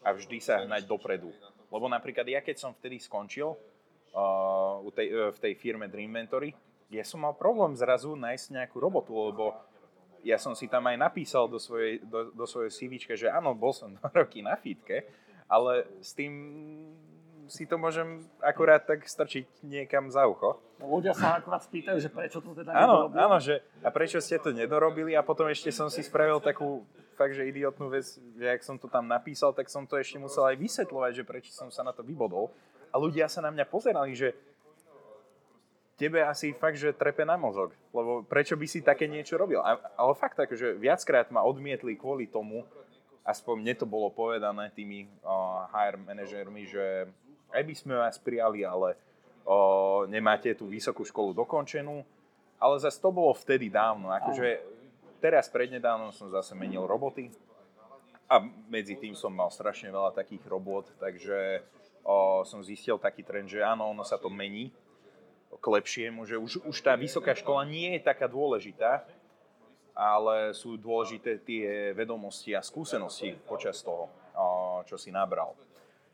a vždy sa hnať dopredu. Lebo napríklad ja, keď som vtedy skončil uh, tej, uh, v tej firme Dreamventory, ja som mal problém zrazu nájsť nejakú robotu, lebo ja som si tam aj napísal do svojej, do, do svojej CVčka, že áno, bol som dva roky na fitke, ale s tým si to môžem akurát tak strčiť niekam za ucho. No, ľudia sa akurát spýtajú, že prečo to teda Áno, nedorobil. áno, že a prečo ste to nedorobili a potom ešte som si spravil takú fakt, že idiotnú vec, že ak som to tam napísal, tak som to ešte musel aj vysvetľovať, že prečo som sa na to vybodol. A ľudia sa na mňa pozerali, že tebe asi fakt, že trepe na mozog, lebo prečo by si také niečo robil? A, ale fakt tak, že viackrát ma odmietli kvôli tomu, aspoň mne to bolo povedané tými uh, HR manažermi, že aj by sme vás prijali, ale uh, nemáte tú vysokú školu dokončenú. Ale zase to bolo vtedy dávno. Akože teraz prednedávnom som zase menil roboty a medzi tým som mal strašne veľa takých robôt, takže o, som zistil taký trend, že áno, ono sa to mení k lepšiemu, že už, už tá vysoká škola nie je taká dôležitá, ale sú dôležité tie vedomosti a skúsenosti počas toho, čo si nabral.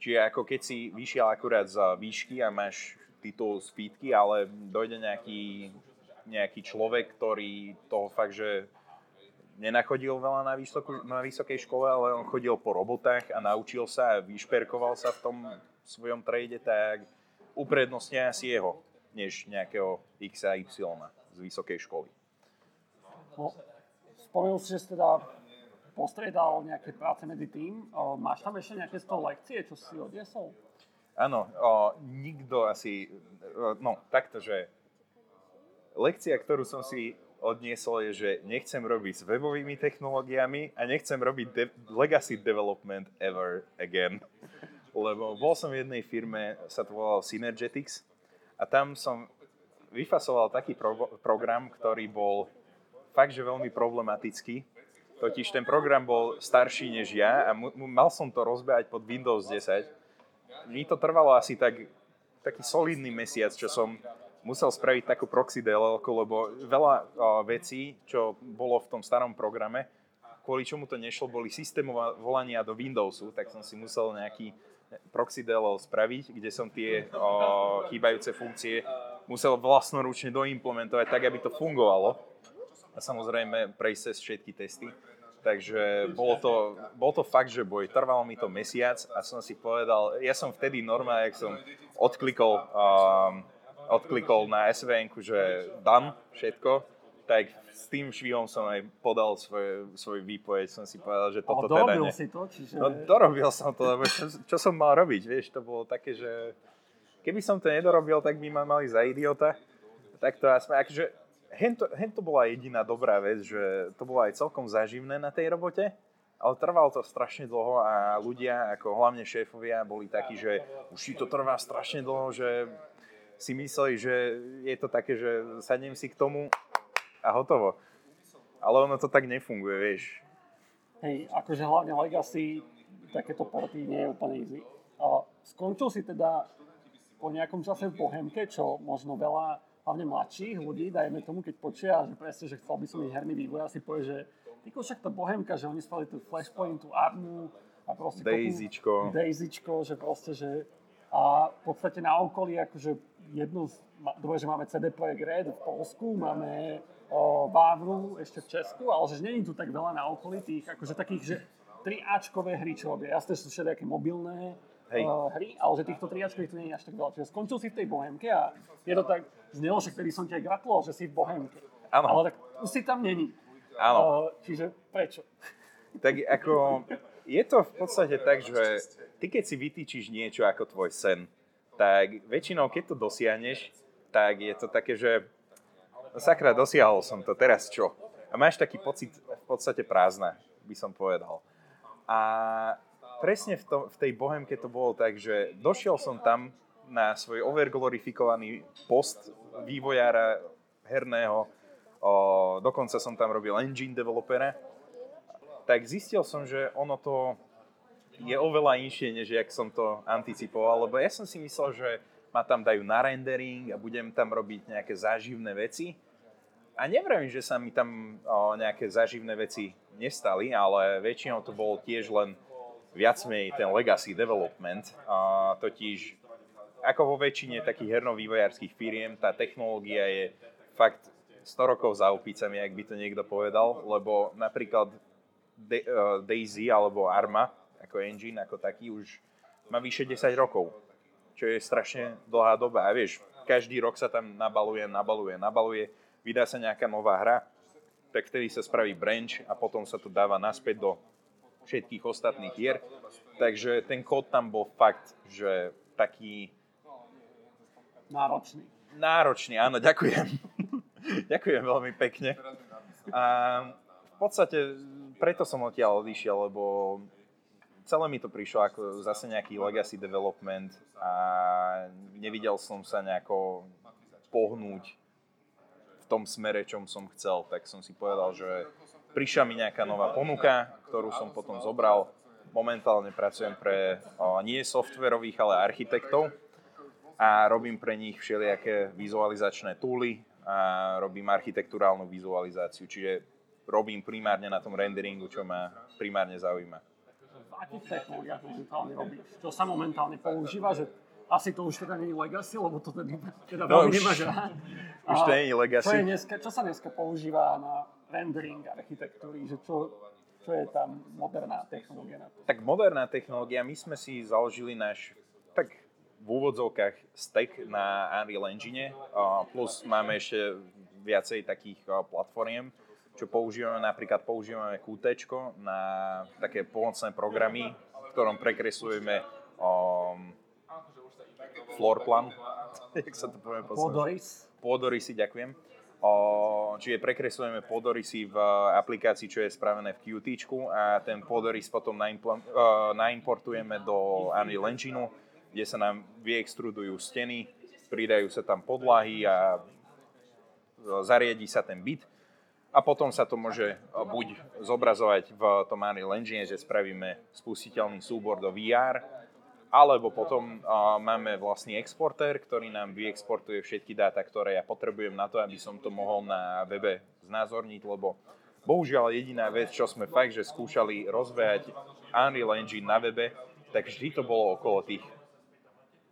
Čiže ako keď si vyšiel akurát z výšky a máš titul z pítky, ale dojde nejaký, nejaký človek, ktorý toho fakt, že nenachodil veľa na, vysokú, na vysokej škole, ale on chodil po robotách a naučil sa a vyšperkoval sa v tom svojom trade, tak uprednostnia asi jeho, než nejakého X a Y z vysokej školy. No, spomenul si, že si teda postriedal nejaké práce medzi tým. O, máš tam ešte nejaké z toho lekcie, čo si odniesol? Áno, o, nikto asi, no takto, že lekcia, ktorú som si odniesol je, že nechcem robiť s webovými technológiami a nechcem robiť de- legacy development ever again. Lebo bol som v jednej firme, sa to volalo Synergetics a tam som vyfasoval taký pro- program, ktorý bol fakt, že veľmi problematický. Totiž ten program bol starší než ja a mu- mal som to rozbehať pod Windows 10. Mi to trvalo asi tak, taký solidný mesiac, čo som musel spraviť takú proxy DLL, lebo veľa o, vecí, čo bolo v tom starom programe, kvôli čomu to nešlo, boli systémové volania do Windowsu, tak som si musel nejaký proxy DLL spraviť, kde som tie o, chýbajúce funkcie musel vlastnoručne doimplementovať tak, aby to fungovalo. A samozrejme prejsť cez všetky testy. Takže bolo to, bol to fakt, že boj. Trvalo mi to mesiac a som si povedal, ja som vtedy normálne, jak som odklikol um, odklikol na SVN, že done všetko, tak s tým švihom som aj podal svoj, svoj výpoveď, som si povedal, že toto teda ne. si to, čiže... No dorobil som to, lebo čo, čo som mal robiť, vieš, to bolo také, že keby som to nedorobil, tak by ma mali za idiota. Tak to aspoň, akože, hen to, hen to bola jediná dobrá vec, že to bolo aj celkom zaživné na tej robote, ale trvalo to strašne dlho a ľudia, ako hlavne šéfovia, boli takí, že už si to trvá strašne dlho, že si mysleli, že je to také, že sadnem si k tomu a hotovo. Ale ono to tak nefunguje, vieš. Hej, akože hlavne Legacy, takéto porty nie je úplne easy. A skončil si teda po nejakom čase v Bohemke, čo možno veľa, hlavne mladších ľudí, dajme tomu, keď počia, že presne, že chcel by som byť herný vývoj, asi povie, že tyko však to Bohemka, že oni spali tú Flashpoint, tú Armu a proste Daisyčko. Daisyčko, že proste, že a v podstate na okolí akože jednu, z- dobre, že máme CD Projekt Red v Polsku, máme o, Vávru ešte v Česku, ale že není tu tak veľa na okolí tých, akože takých, že 3Ačkové hry, čo robia. Jasné, že sú všelijaké mobilné Hej. uh, hry, ale že týchto 3Ačkových tu nie je až tak veľa. Čiže skončil si v tej Bohemke a je to tak, znelo, že kedy som ti aj gratuloval, že si v Bohemke. Áno. Ale tak už si tam není. Áno. Uh, čiže prečo? Tak ako, je to v podstate tak, že ty keď si vytýčiš niečo ako tvoj sen, tak väčšinou keď to dosiahneš, tak je to také, že no sakra, dosiahol som to, teraz čo? A máš taký pocit v podstate prázdna, by som povedal. A presne v, to, v tej Bohemke to bolo tak, že došiel som tam na svoj overglorifikovaný post vývojára herného, o, dokonca som tam robil engine developera, tak zistil som, že ono to je oveľa inšie, než jak som to anticipoval, lebo ja som si myslel, že ma tam dajú na rendering a budem tam robiť nejaké záživné veci. A neviem, že sa mi tam o, nejaké záživné veci nestali, ale väčšinou to bolo tiež len viac menej ten legacy development. A totiž ako vo väčšine takých herno-vývojárských firiem, tá technológia je fakt 100 rokov za opicami, ak by to niekto povedal, lebo napríklad Da- eh, Daisy alebo Arma ako engine, ako taký, už má vyše 10 rokov, čo je strašne dlhá doba. A vieš, každý rok sa tam nabaluje, nabaluje, nabaluje, vydá sa nejaká nová hra, tak vtedy sa spraví branch a potom sa to dáva naspäť do všetkých ostatných hier. Takže ten kód tam bol fakt, že taký Náročný. náročný, áno, ďakujem. ďakujem veľmi pekne. A v podstate preto som odtiaľ odišiel, lebo celé mi to prišlo ako zase nejaký legacy development a nevidel som sa nejako pohnúť v tom smere, čom som chcel, tak som si povedal, že prišla mi nejaká nová ponuka, ktorú som potom zobral. Momentálne pracujem pre nie softverových, ale architektov a robím pre nich všelijaké vizualizačné túly a robím architekturálnu vizualizáciu, čiže robím primárne na tom renderingu, čo ma primárne zaujíma. v akých technológiách momentálne robíš? Čo sa momentálne používa, že asi to už teda nie je legacy, lebo to teda, teda No veľmi už- nemáš rád. už to nie je legacy. Čo, je dneska, čo sa dneska používa na rendering architektúry? Že čo, čo je tam moderná technológia? Tak moderná technológia, my sme si založili náš, v úvodzovkách stack na Unreal Engine, plus máme ešte viacej takých platformiem, čo používame, napríklad používame Qt na také pomocné programy, v ktorom prekreslujeme um, floor plan, jak sa to povie po? Podoris. pôdorysy, ďakujem. O, čiže prekreslujeme podorysy v aplikácii, čo je spravené v Qt a ten podorys potom naimportujeme do Unreal Engineu, kde sa nám vyextrudujú steny, pridajú sa tam podlahy a zariadí sa ten bit a potom sa to môže buď zobrazovať v tom Unreal Engine, že spravíme spustiteľný súbor do VR, alebo potom uh, máme vlastný exportér, ktorý nám vyexportuje všetky dáta, ktoré ja potrebujem na to, aby som to mohol na webe znázorniť, lebo bohužiaľ jediná vec, čo sme fakt, že skúšali rozbehať Unreal Engine na webe, tak vždy to bolo okolo tých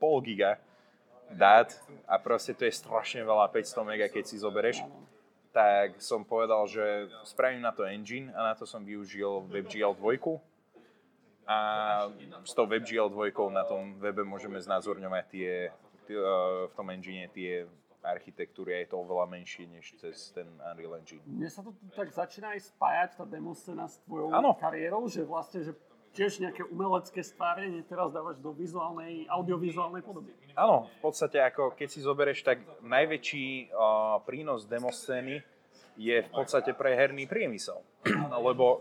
pol giga dát a proste to je strašne veľa, 500 mega, keď si zobereš tak som povedal, že spravím na to engine a na to som využil WebGL 2 a s tou WebGL 2 na tom webe môžeme znázorňovať tie, tie uh, v tom engine tie architektúry a je to oveľa menšie než cez ten Unreal Engine. Mne sa to tak začína aj spájať, tá demoscéna s tvojou ano. kariérou, že vlastne, že tiež nejaké umelecké stvárenie teraz dávaš do vizuálnej, audiovizuálnej podoby. Áno, v podstate ako keď si zoberieš, tak najväčší uh, prínos demoscény je v podstate pre herný priemysel. Lebo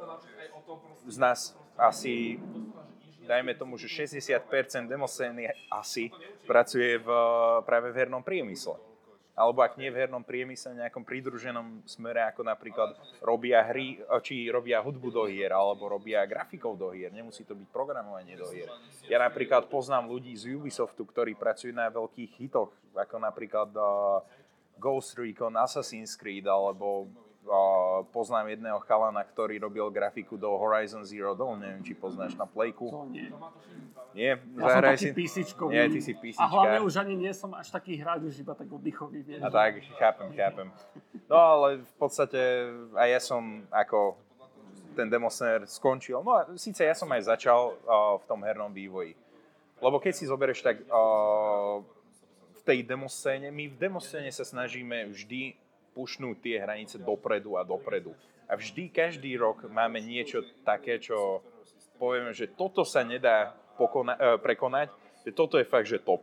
z nás asi, dajme tomu, že 60% demoscény asi pracuje v, práve v hernom priemysle alebo ak nie v hernom priemysle, nejakom pridruženom smere, ako napríklad robia hry, či robia hudbu do hier, alebo robia grafikov do hier. Nemusí to byť programovanie do hier. Ja napríklad poznám ľudí z Ubisoftu, ktorí pracujú na veľkých hitoch, ako napríklad uh, Ghost Recon, Assassin's Creed, alebo uh, poznám jedného chalana, ktorý robil grafiku do Horizon Zero Dawn, neviem, či poznáš na Playku. To nie. Nie, ja som taký si... písičkový. Nie, ty si písička. A hlavne už ani nie som až taký hráč, už iba tak oddychový, vieš. A tak, chápem, chápem. No ale v podstate aj ja som ako ten demosner skončil. No a síce ja som aj začal uh, v tom hernom vývoji. Lebo keď si zoberieš, tak uh, v tej demoscéne, my v demoscéne sa snažíme vždy pušnúť tie hranice dopredu a dopredu. A vždy, každý rok máme niečo také, čo povieme, že toto sa nedá pokona- e, prekonať, že toto je fakt, že top.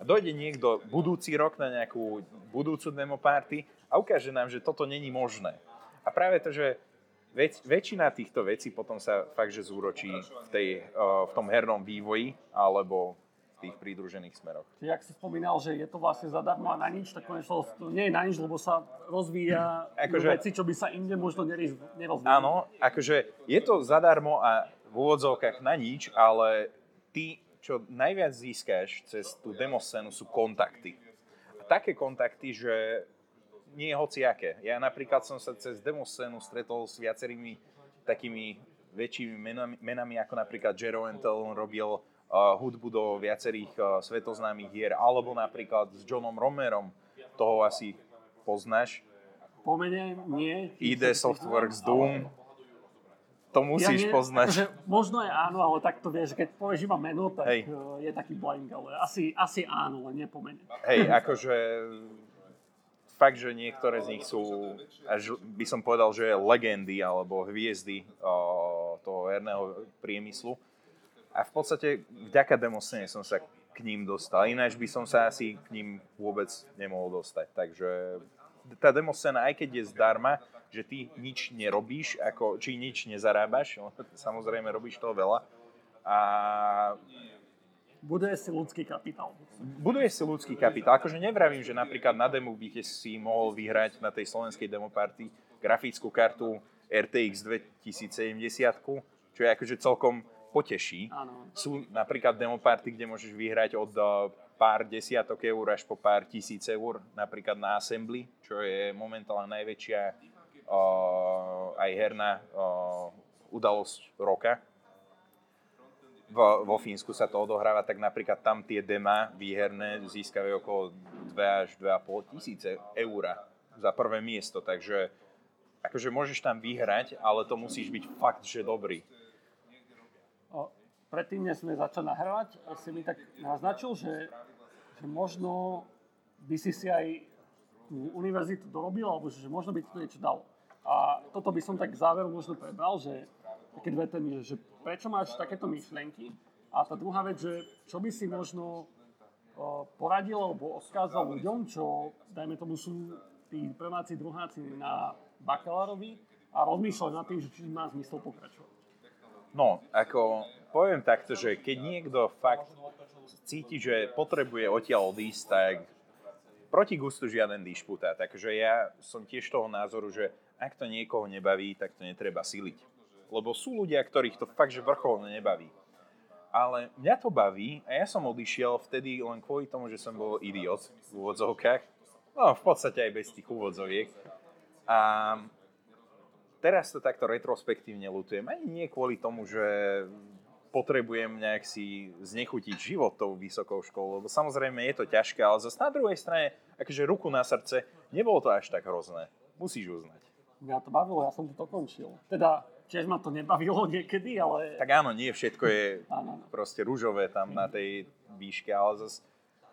A dojde niekto budúci rok na nejakú budúcu demo party a ukáže nám, že toto není možné. A práve to, že väč- väčšina týchto vecí potom sa fakt, že zúročí v, tej, uh, v tom hernom vývoji alebo tých pridružených smeroch. Čiže ak si spomínal, že je to vlastne zadarmo a na nič, tak konečne to nie je na nič, lebo sa rozvíja akože, veci, čo by sa inde možno nerozvíjali. Áno, akože je to zadarmo a v úvodzovkách na nič, ale ty, čo najviac získáš cez tú demoscénu sú kontakty. A také kontakty, že nie je hociaké. Ja napríklad som sa cez demoscénu stretol s viacerými takými väčšími menami, menami ako napríklad Jero Entel, on robil hudbu do viacerých uh, svetoznámych hier, alebo napríklad s Johnom Romerom, toho asi poznáš. Pomene nie. ID Softworks Doom, to musíš ja nie, poznať. Akože, možno je áno, ale tak to vieš, keď povieš iba meno, tak Hej. Eh, je taký blind, ale asi, asi áno, len nepomene. Hej, akože fakt, že niektoré z nich sú, až by som povedal, že legendy alebo hviezdy o, eh, toho herného priemyslu. A v podstate vďaka demoscene som sa k ním dostal. Ináč by som sa asi k ním vôbec nemohol dostať. Takže tá demoscéna, aj keď je zdarma, že ty nič nerobíš, ako, či nič nezarábaš, samozrejme robíš toho veľa. A Buduje si ľudský kapitál. Buduje si ľudský kapitál. Akože nevravím, že napríklad na demo by si mohol vyhrať na tej slovenskej demoparty grafickú kartu RTX 2070, čo je akože celkom poteší. Áno. Sú napríklad demoparty, kde môžeš vyhrať od eh, pár desiatok eur až po pár tisíc eur, napríklad na Assembly, čo je momentálne najväčšia aj herná udalosť roka. Vo, vo Fínsku sa to odohráva, tak napríklad tam tie dema výherné získajú okolo 2 až 2,5 tisíce eur za prvé miesto, takže akože môžeš tam vyhrať, ale to musíš byť fakt, že dobrý. Predtým, než sme začali nahrávať, si mi tak naznačil, že, že možno by si si aj tú univerzitu dorobil, alebo že možno by ti to niečo dalo. A toto by som tak záver možno prebral, že také dve témy, že prečo máš takéto myšlienky a tá druhá vec, že čo by si možno poradil alebo odkázal ľuďom, čo, dajme tomu, sú tí prváci, druháci na bakalárovi a rozmýšľajú nad tým, že či má zmysel pokračovať. No, ako poviem takto, že keď niekto fakt cíti, že potrebuje odtiaľ odísť, tak proti gustu žiaden dišputá. Takže ja som tiež toho názoru, že ak to niekoho nebaví, tak to netreba siliť. Lebo sú ľudia, ktorých to fakt, že vrcholne nebaví. Ale mňa to baví a ja som odišiel vtedy len kvôli tomu, že som bol idiot v úvodzovkách. No, v podstate aj bez tých úvodzoviek. A teraz to takto retrospektívne lutujem. Ani nie kvôli tomu, že potrebujem nejak si znechutiť život tou vysokou školou, lebo samozrejme je to ťažké, ale zase na druhej strane, akože ruku na srdce, nebolo to až tak hrozné. Musíš uznať. Mňa to bavilo, ja som to dokončil. Teda tiež ma to nebavilo niekedy, ale... Tak áno, nie všetko je áno. proste rúžové tam na tej výške, ale zase,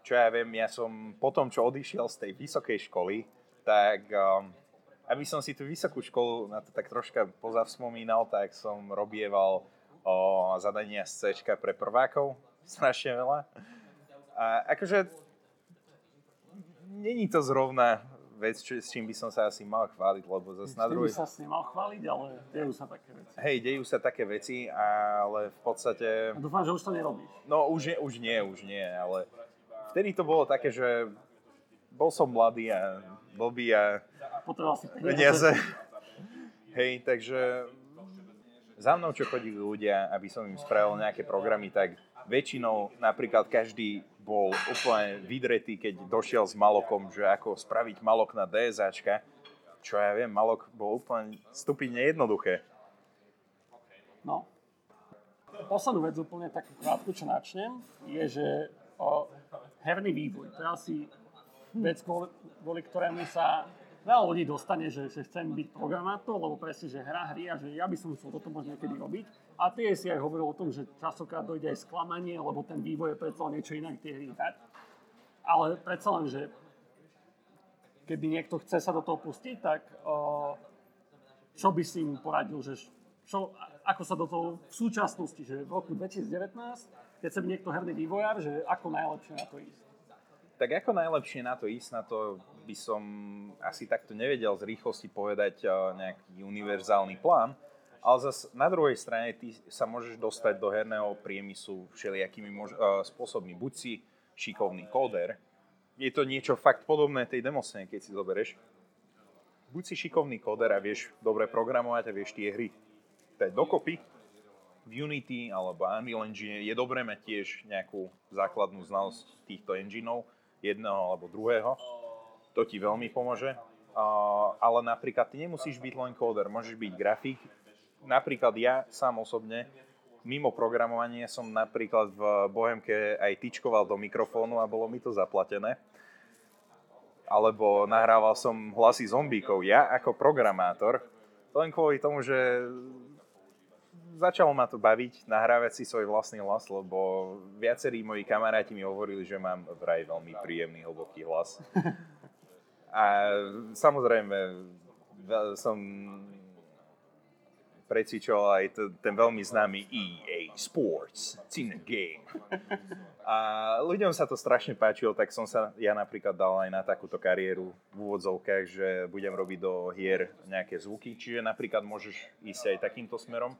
čo ja viem, ja som po tom, čo odišiel z tej vysokej školy, tak um, aby som si tú vysokú školu na to tak troška pozavspomínal, tak som robieval o zadania z C pre prvákov, strašne veľa. A akože není to zrovna vec, čo, s čím by som sa asi mal chváliť, lebo zase na druhej... sa s mal chváliť, ale dejú sa také veci. Hej, dejú sa také veci, ale v podstate... A dúfam, že už to nerobíš. No už, je, už nie, už nie, ale vtedy to bolo také, že bol som mladý a blbý a... Potreboval si peniaze. Hej, takže za mnou, čo chodili ľudia, aby som im spravil nejaké programy, tak väčšinou napríklad každý bol úplne vydretý, keď došiel s malokom, že ako spraviť malok na DSAčka. Čo ja viem, malok bol úplne stupidne jednoduché. No. Poslednú vec úplne takú krátku, čo načnem, je, že o, herný vývoj. To je asi vec, kvôli ktorému sa veľa ľudí dostane, že, že chcem byť programátor, lebo presne, že hra hry a že ja by som chcel toto možno niekedy robiť. A ty si aj hovoril o tom, že častokrát dojde aj sklamanie, lebo ten vývoj je predsa niečo inak tie hry hrať. Ale predsa len, že keby niekto chce sa do toho pustiť, tak čo by si im poradil, že čo, ako sa do toho v súčasnosti, že v roku 2019, keď sa by niekto herný vývojár, že ako najlepšie na to ísť? Tak ako najlepšie na to ísť, na to by som asi takto nevedel z rýchlosti povedať eh, nejaký univerzálny plán, ale zase na druhej strane ty sa môžeš dostať do herného priemyslu všelijakými mož- uh, spôsobmi. Buď si šikovný kóder, je to niečo fakt podobné tej demoscéne, keď si zoberieš. Buď si šikovný kóder a vieš dobre programovať a vieš tie hry dať dokopy. V Unity alebo Unreal Engine je dobré mať tiež nejakú základnú znalosť týchto engineov, jedného alebo druhého to ti veľmi pomôže. Ale napríklad ty nemusíš byť len kóder, môžeš byť grafik. Napríklad ja sám osobne mimo programovanie som napríklad v Bohemke aj tyčkoval do mikrofónu a bolo mi to zaplatené. Alebo nahrával som hlasy zombíkov. Ja ako programátor, len kvôli tomu, že začalo ma to baviť, nahrávať si svoj vlastný hlas, lebo viacerí moji kamaráti mi hovorili, že mám vraj veľmi príjemný, hlboký hlas. A samozrejme, som precvičoval aj t- ten veľmi známy EA Sports, it's in the game. A ľuďom sa to strašne páčilo, tak som sa ja napríklad dal aj na takúto kariéru v úvodzovkách, že budem robiť do hier nejaké zvuky, čiže napríklad môžeš ísť aj takýmto smerom.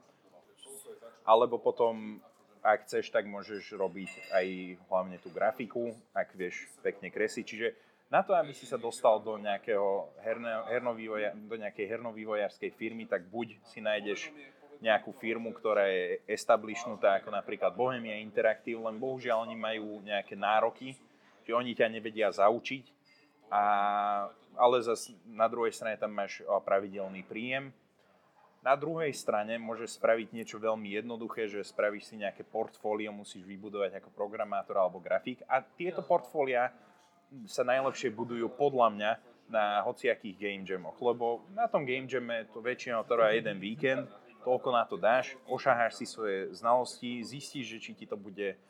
Alebo potom, ak chceš, tak môžeš robiť aj hlavne tú grafiku, ak vieš pekne kresliť. Čiže na to, aby si sa dostal do, nejakého herného, hernovývoja, do nejakej hernovývojárskej firmy, tak buď si nájdeš nejakú firmu, ktorá je establishnutá, ako napríklad Bohemia Interactive, len bohužiaľ oni majú nejaké nároky, že oni ťa nevedia zaučiť, a, ale zase na druhej strane tam máš pravidelný príjem. Na druhej strane môžeš spraviť niečo veľmi jednoduché, že spravíš si nejaké portfólio, musíš vybudovať ako programátor alebo grafik a tieto portfólia sa najlepšie budujú podľa mňa na hociakých game jamoch, lebo na tom game jame to väčšinou trvá jeden víkend, toľko na to dáš, ošaháš si svoje znalosti, zistíš, že či ti to bude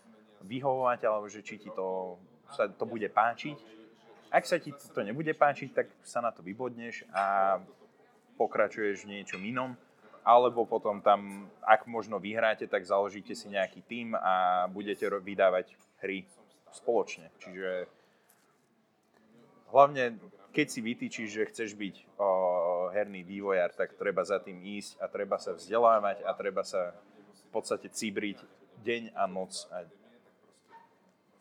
vyhovovať, alebo že či ti to, sa to bude páčiť. Ak sa ti to nebude páčiť, tak sa na to vybodneš a pokračuješ v niečom inom. Alebo potom tam, ak možno vyhráte, tak založíte si nejaký tím a budete vydávať hry spoločne. Čiže hlavne keď si vytýčiš, že chceš byť o, herný vývojár, tak treba za tým ísť a treba sa vzdelávať a treba sa v podstate cibriť deň a noc a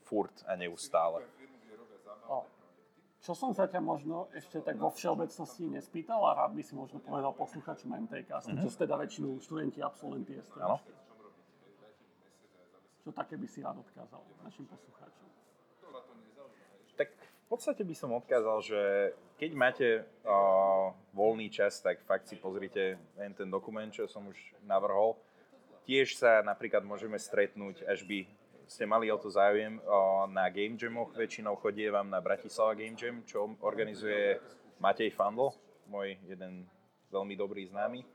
furt a neustále. Čo som sa ťa možno ešte tak vo všeobecnosti nespýtal a rád by si možno povedal posluchačom MTCastu, mm-hmm. čo ste teda väčšinu študenti, absolventi STM. Áno. Čo také by si rád odkázal našim poslucháčom? Tak v podstate by som odkázal, že keď máte uh, voľný čas, tak fakt si pozrite len ten dokument, čo som už navrhol. Tiež sa napríklad môžeme stretnúť, až by ste mali o to záujem, na Game Jamoch. Väčšinou chodievam na Bratislava Game Jam, čo organizuje Matej Fandl, môj jeden veľmi dobrý známy.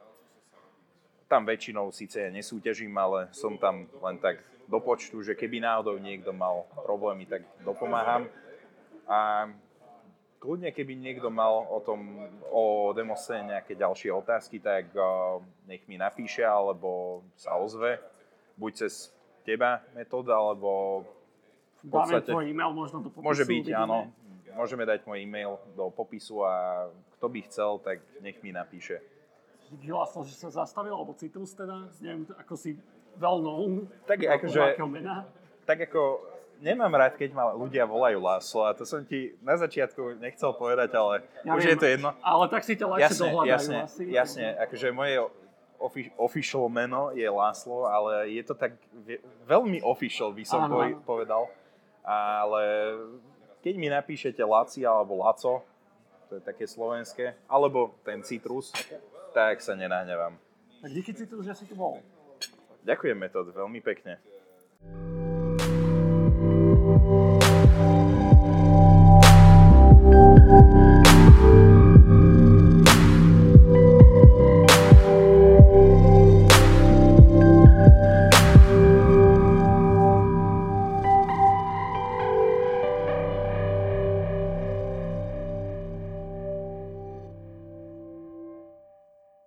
Tam väčšinou síce nesúťažím, ale som tam len tak do počtu, že keby náhodou niekto mal problémy, tak dopomáham. A kľudne, keby niekto mal o tom, o demoscéne nejaké ďalšie otázky, tak nech mi napíše alebo sa ozve. Buď cez teba metóda, alebo v podstate... Dáme tvoj e-mail možno do popisu. Môže byť, vidíme. áno. Môžeme dať môj e-mail do popisu a kto by chcel, tak nech mi napíše. Vyhlásil, že sa zastavil, alebo Citrus teda, neviem, ako si well known. Tak akože, tak ako nemám rád, keď ma ľudia volajú Láslo a to som ti na začiatku nechcel povedať, ale ja už viem, je to jedno. Ale tak si to ľahšie jasne, dohľadajú jasne, asi. Jasne, akože moje official meno je Láslo, ale je to tak veľmi official, by som Áno. povedal. Ale keď mi napíšete Laci alebo Laco, to je také slovenské, alebo ten Citrus, tak sa nenahnevam. Tak díky Citrus, že si tu bol. Ďakujem, Metod, veľmi pekne.